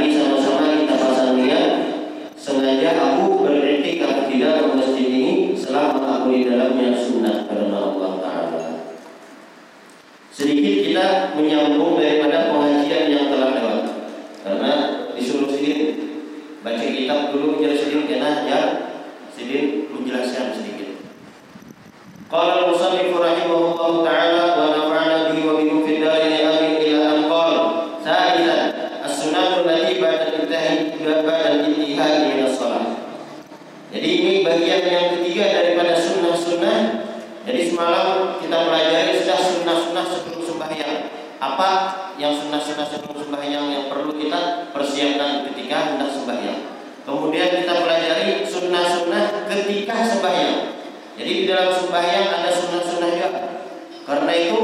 mari sama-sama kita pasang niat sengaja aku beriktikaf di dalam masjid ini selama aku di dalamnya sunnah karena Allah Taala. Sedikit kita menyambung daripada pengajian yang telah lewat. Karena disuruh sini baca kitab dulu menjelaskan karena ya bagian yang ketiga daripada sunnah-sunnah. Jadi semalam kita pelajari sudah sunnah-sunnah sebelum sembahyang. Apa yang sunnah-sunnah sebelum sembahyang yang perlu kita persiapkan ketika hendak sembahyang. Kemudian kita pelajari sunnah-sunnah ketika sembahyang. Jadi di dalam sembahyang ada sunnah-sunnah juga. Karena itu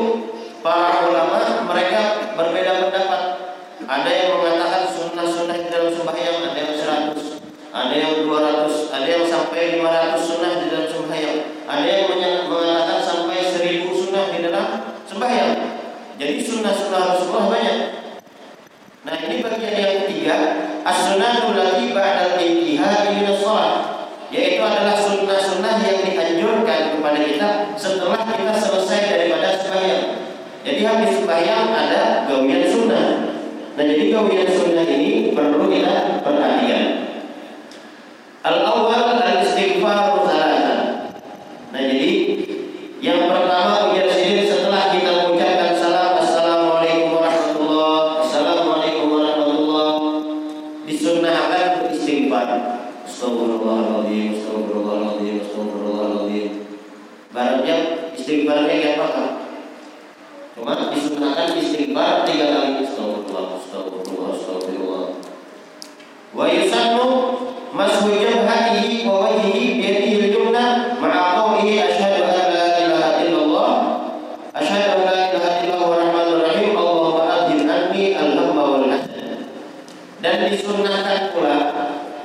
para ulama mereka berbeda pendapat. Ada yang mengatakan sunnah-sunnah di dalam sembahyang ada yang 100, ada yang 200, ada yang sampai 500 sunnah di dalam sembahyang. Ada yang mengatakan sampai 1000 sunnah di dalam sembahyang. Jadi sunnah-sunnah Rasulullah banyak. Nah ini bagian yang ketiga As-sunnatul lati ba'dal intihai min shalah Yaitu adalah sunnah-sunnah yang dianjurkan kepada kita Setelah kita selesai daripada sembahyang Jadi habis sembahyang ada gawian sunnah Nah jadi gawian sunnah ini perlu kita perhatikan Al-awwal Cuma disunnahkan istighfar tiga kali. Astagfirullah Astagfirullah Astagfirullah. Wa yusannu mashu wa wajhihi al-yumna ma'a qawlihi asyhadu an la ilaha illallah. Asyhadu an la ilaha illallah rahmanur rahim. Dan disunnahkan pula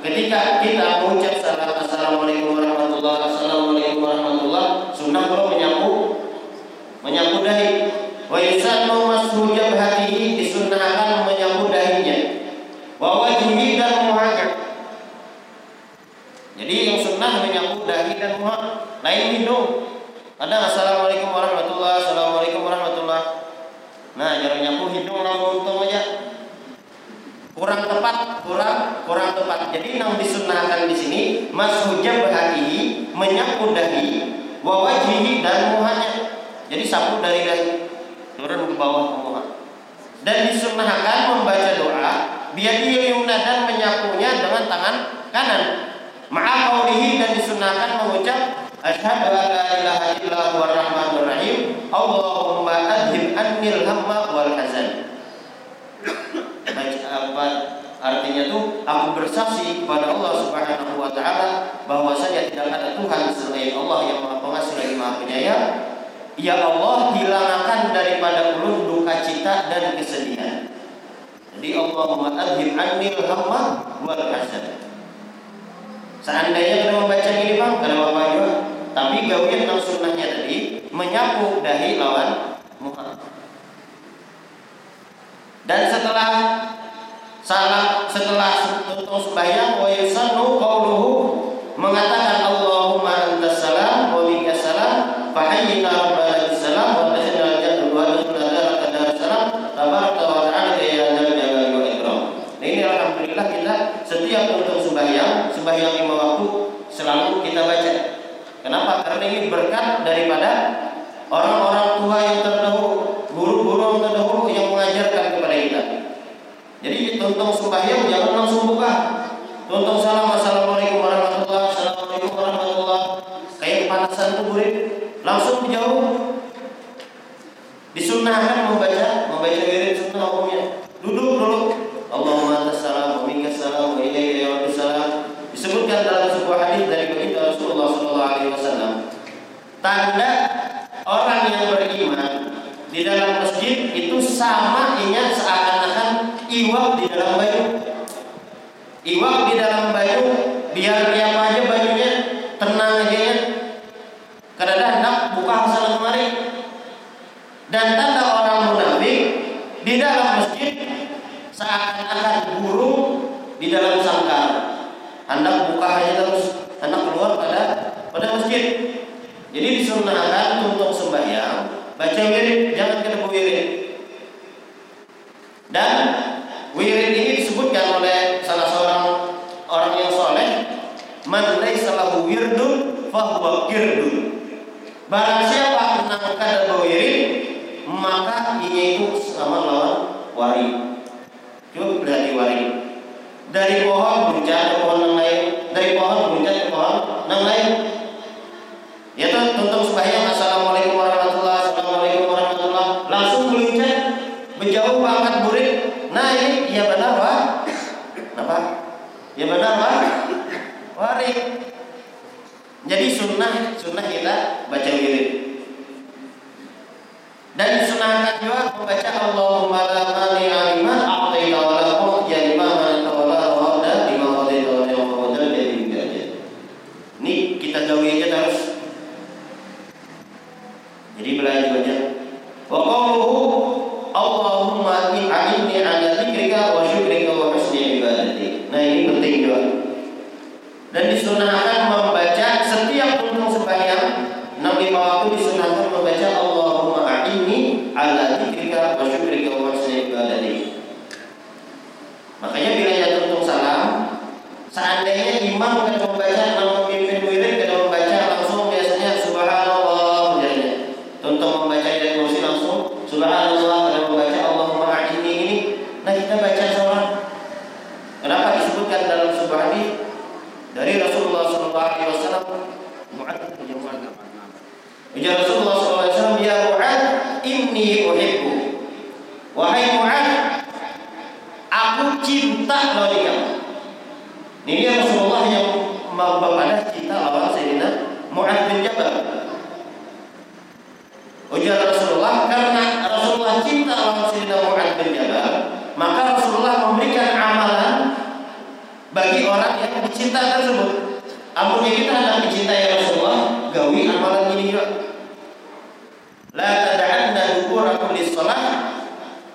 ketika kita mengucap salam assalamualaikum warahmatullahi assalamualaikum warahmatullah sunnah menyapu menyapu dahi wa yusannu mashu jabhatihi disunnahkan menyapu dahinya wa wajhihi dan muhajir jadi yang sunnah menyapu dahi dan muha lain hidung. Ada assalamualaikum warahmatullah, assalamualaikum warahmatullah. Nah, jangan nyapu hidung langsung untung aja. Kurang tepat, kurang kurang tepat. Jadi yang disunnahkan di sini mashujab hatihi menyapu dahi, wawajihi dan muhanya. Jadi sapu dari dahi turun ke bawah muha. Dan disunnahkan membaca doa biadil yumna dan menyapunya dengan tangan kanan. Ma'a dan disunahkan mengucap Asyhadu an la ilaha illa huwa rahmanur rahim. Allahumma adhib annil hamma wal hazan. Apa artinya tuh? Aku bersaksi kepada Allah Subhanahu wa taala bahwasanya tidak ada Tuhan selain Allah yang Maha Pengasih lagi Maha Penyayang Ya Allah hilangkan daripada ulun duka cita dan kesedihan Jadi Allahumma adhib annil hamma wal hazan Seandainya kita membaca ini bang, kada apa juga. Tapi gawian yang sunnahnya tadi menyapu dahi lawan muha. Dan setelah salam setelah tutup sembahyang wa yusannu qauluhu sembahyang lima waktu selalu kita baca. Kenapa? Karena ini berkat daripada orang-orang tua yang terdahulu, guru-guru yang terdahulu yang mengajarkan kepada kita. Jadi tuntung sembahyang jangan langsung buka. Tuntung salam assalamualaikum warahmatullah, assalamualaikum warahmatullah. Kayak panasan tuh langsung jauh. Tanda orang yang beriman di dalam masjid itu sama inya seakan-akan iwak di dalam baju. Iwak di dalam baju biar dia aja bajunya tenang aja ya. Karena hendak buka hasil kemarin. Dan tanda orang munafik di dalam masjid seakan-akan burung di dalam sangkar. Hendak buka hanya terus, hendak keluar pada pada masjid. Jadi disunahkan untuk sembahyang baca wirid, jangan kena wirid. Dan wirid ini disebutkan oleh salah seorang orang yang soleh, man laisa lahu wirdun fahuwa kirdun. Barang siapa menangkan wirid, maka ia itu sama lawan wari. Coba berarti wari. Dari pohon ke pohon yang lain, dari pohon ke pohon yang lain. Wari Jadi sunnah Sunnah kita baca wirid Dan disunahkan juga membaca Allahumma Dan disunahkan cinta lawan kamu Ini dia Rasulullah yang Membawa cinta lawan Sayyidina Mu'ad bin Jabal. Ujar Rasulullah Karena Rasulullah cinta lawan Sayyidina Mu'ad bin Jabal Maka Rasulullah memberikan amalan Bagi orang yang dicinta tersebut. Amunnya kita hendak dicintai Rasulullah Gawi amalan ini juga. La tada'anna dukura kulli salat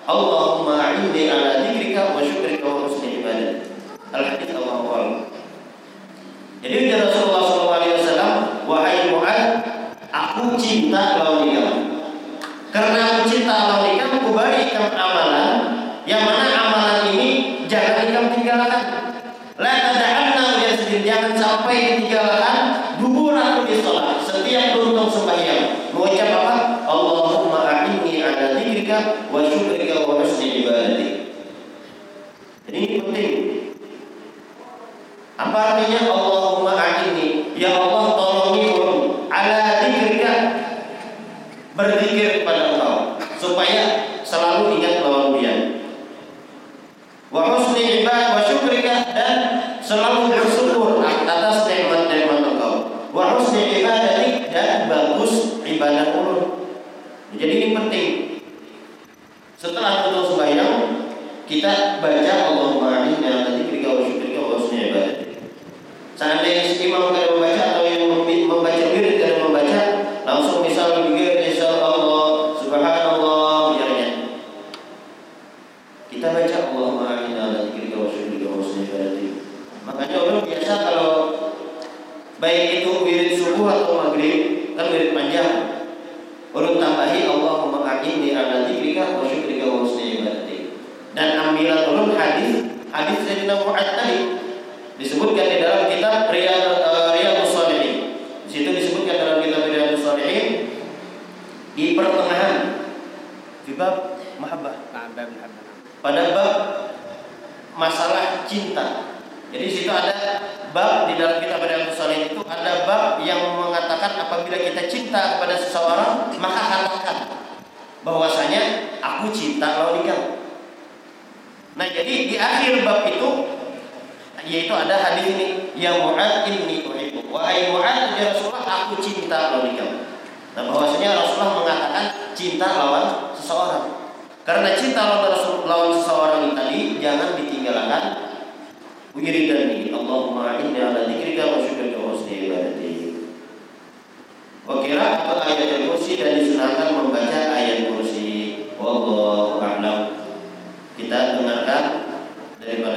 Allahumma a'inni ala dzikrika wa syukrika wa husni ibadah. Al-hadis Allahu Jadi ujar Rasulullah SAW, wahai Mu'ad, aku cinta lawan kamu. Karena aku cinta lawan kamu, aku berikan amalan yang mana amalan ini jangan kamu tinggalkan. La tada'anna ya sendiri jangan sampai ditinggalkan dubur aku di sholat setiap tuntung sembahyang mengucap apa Allahumma a'inni ala dzikrika wa syukrika wa husni ibadati jadi ini penting apa artinya Allahumma a'inni? Ya Allah tolongi ulun ala dzikrika berzikir kepada engkau. Supaya selalu ingat lawan dia wa husni ibad wa syukrika. Dan selalu bersyukur atas nikmat-nikmat engkau. Wa husni ibadatik dan bagus ibadah ulun jadi ini penting. Setelah tutup sembahyang kita baca Allahumma a'inni ala dzikrika wa syukrika wa husni ibadatik seandainya si imam kada membaca atau yang membaca wirid kada membaca langsung misal pikir insya Allah subhanallah biarnya kita baca Allahumma a'inni ala dzikrika wa syukrika wa husni ibadatik makanya orang biasa kalau baik itu wirid subuh atau maghrib kan wirid panjang Ulun tambahi Allahumma a'inni ala dzikrika wa syukrika wa husni ibadatik dan ambilan ulun hadis hadis Sayyidina Mu'ad tadi disebutkan di dalam kitab Riyad uh, Riyadhus Shalihin. Di situ disebutkan dalam kitab Riyadhus Shalihin di pertengahan di bab mahabbah pada bab masalah cinta. Jadi di situ ada bab di dalam kitab Riyadhus Shalihin itu ada bab yang mengatakan apabila kita cinta kepada seseorang maka katakan bahwasanya aku cinta lawan kamu. Nah, jadi di akhir bab itu yaitu ada hadis ini yang Mu'ad inni uhibbu. Wahai Mu'ad ya Rasulullah aku cinta lawan kamu. Nah, bahwasanya Rasulullah mengatakan cinta lawan seseorang. Karena cinta lawan Rasul lawan seseorang tadi jangan ditinggalkan wiridan ini. Allahumma inni ala dzikrika wa syukrika wa husni ibadatik. Wakira ayat kursi dan disunahkan membaca ayat kursi. Allah a'lam kita dengarkan daripada